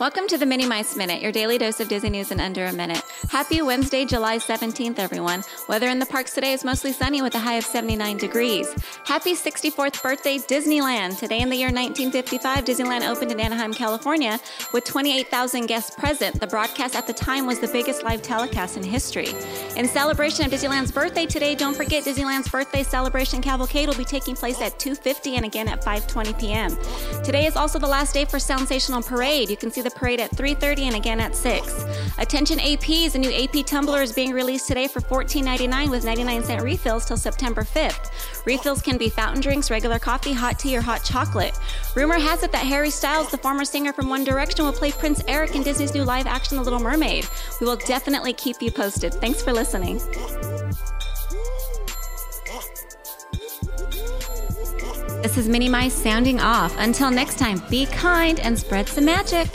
Welcome to the Mini Mice Minute, your daily dose of Disney news in under a minute. Happy Wednesday, July 17th, everyone. Weather in the parks today is mostly sunny with a high of 79 degrees. Happy 64th birthday, Disneyland. Today in the year 1955, Disneyland opened in Anaheim, California, with 28,000 guests present. The broadcast at the time was the biggest live telecast in history. In celebration of Disneyland's birthday today, don't forget Disneyland's birthday celebration cavalcade will be taking place at 2:50 and again at 5:20 p.m. Today is also the last day for Soundsational Parade. You can see the parade at 3:30 and again at 6. Attention APs, a new AP tumbler is being released today for $14.99 with 99 cent refills till September 5th. Refills can be fountain drinks, regular coffee, hot tea, or hot chocolate. Rumor has it that Harry Styles, the former singer from One Direction, will play Prince Eric in Disney's new live action The Little Mermaid. We will definitely keep you posted. Thanks for listening. This is Minnie Mice sounding off. Until next time, be kind and spread some magic.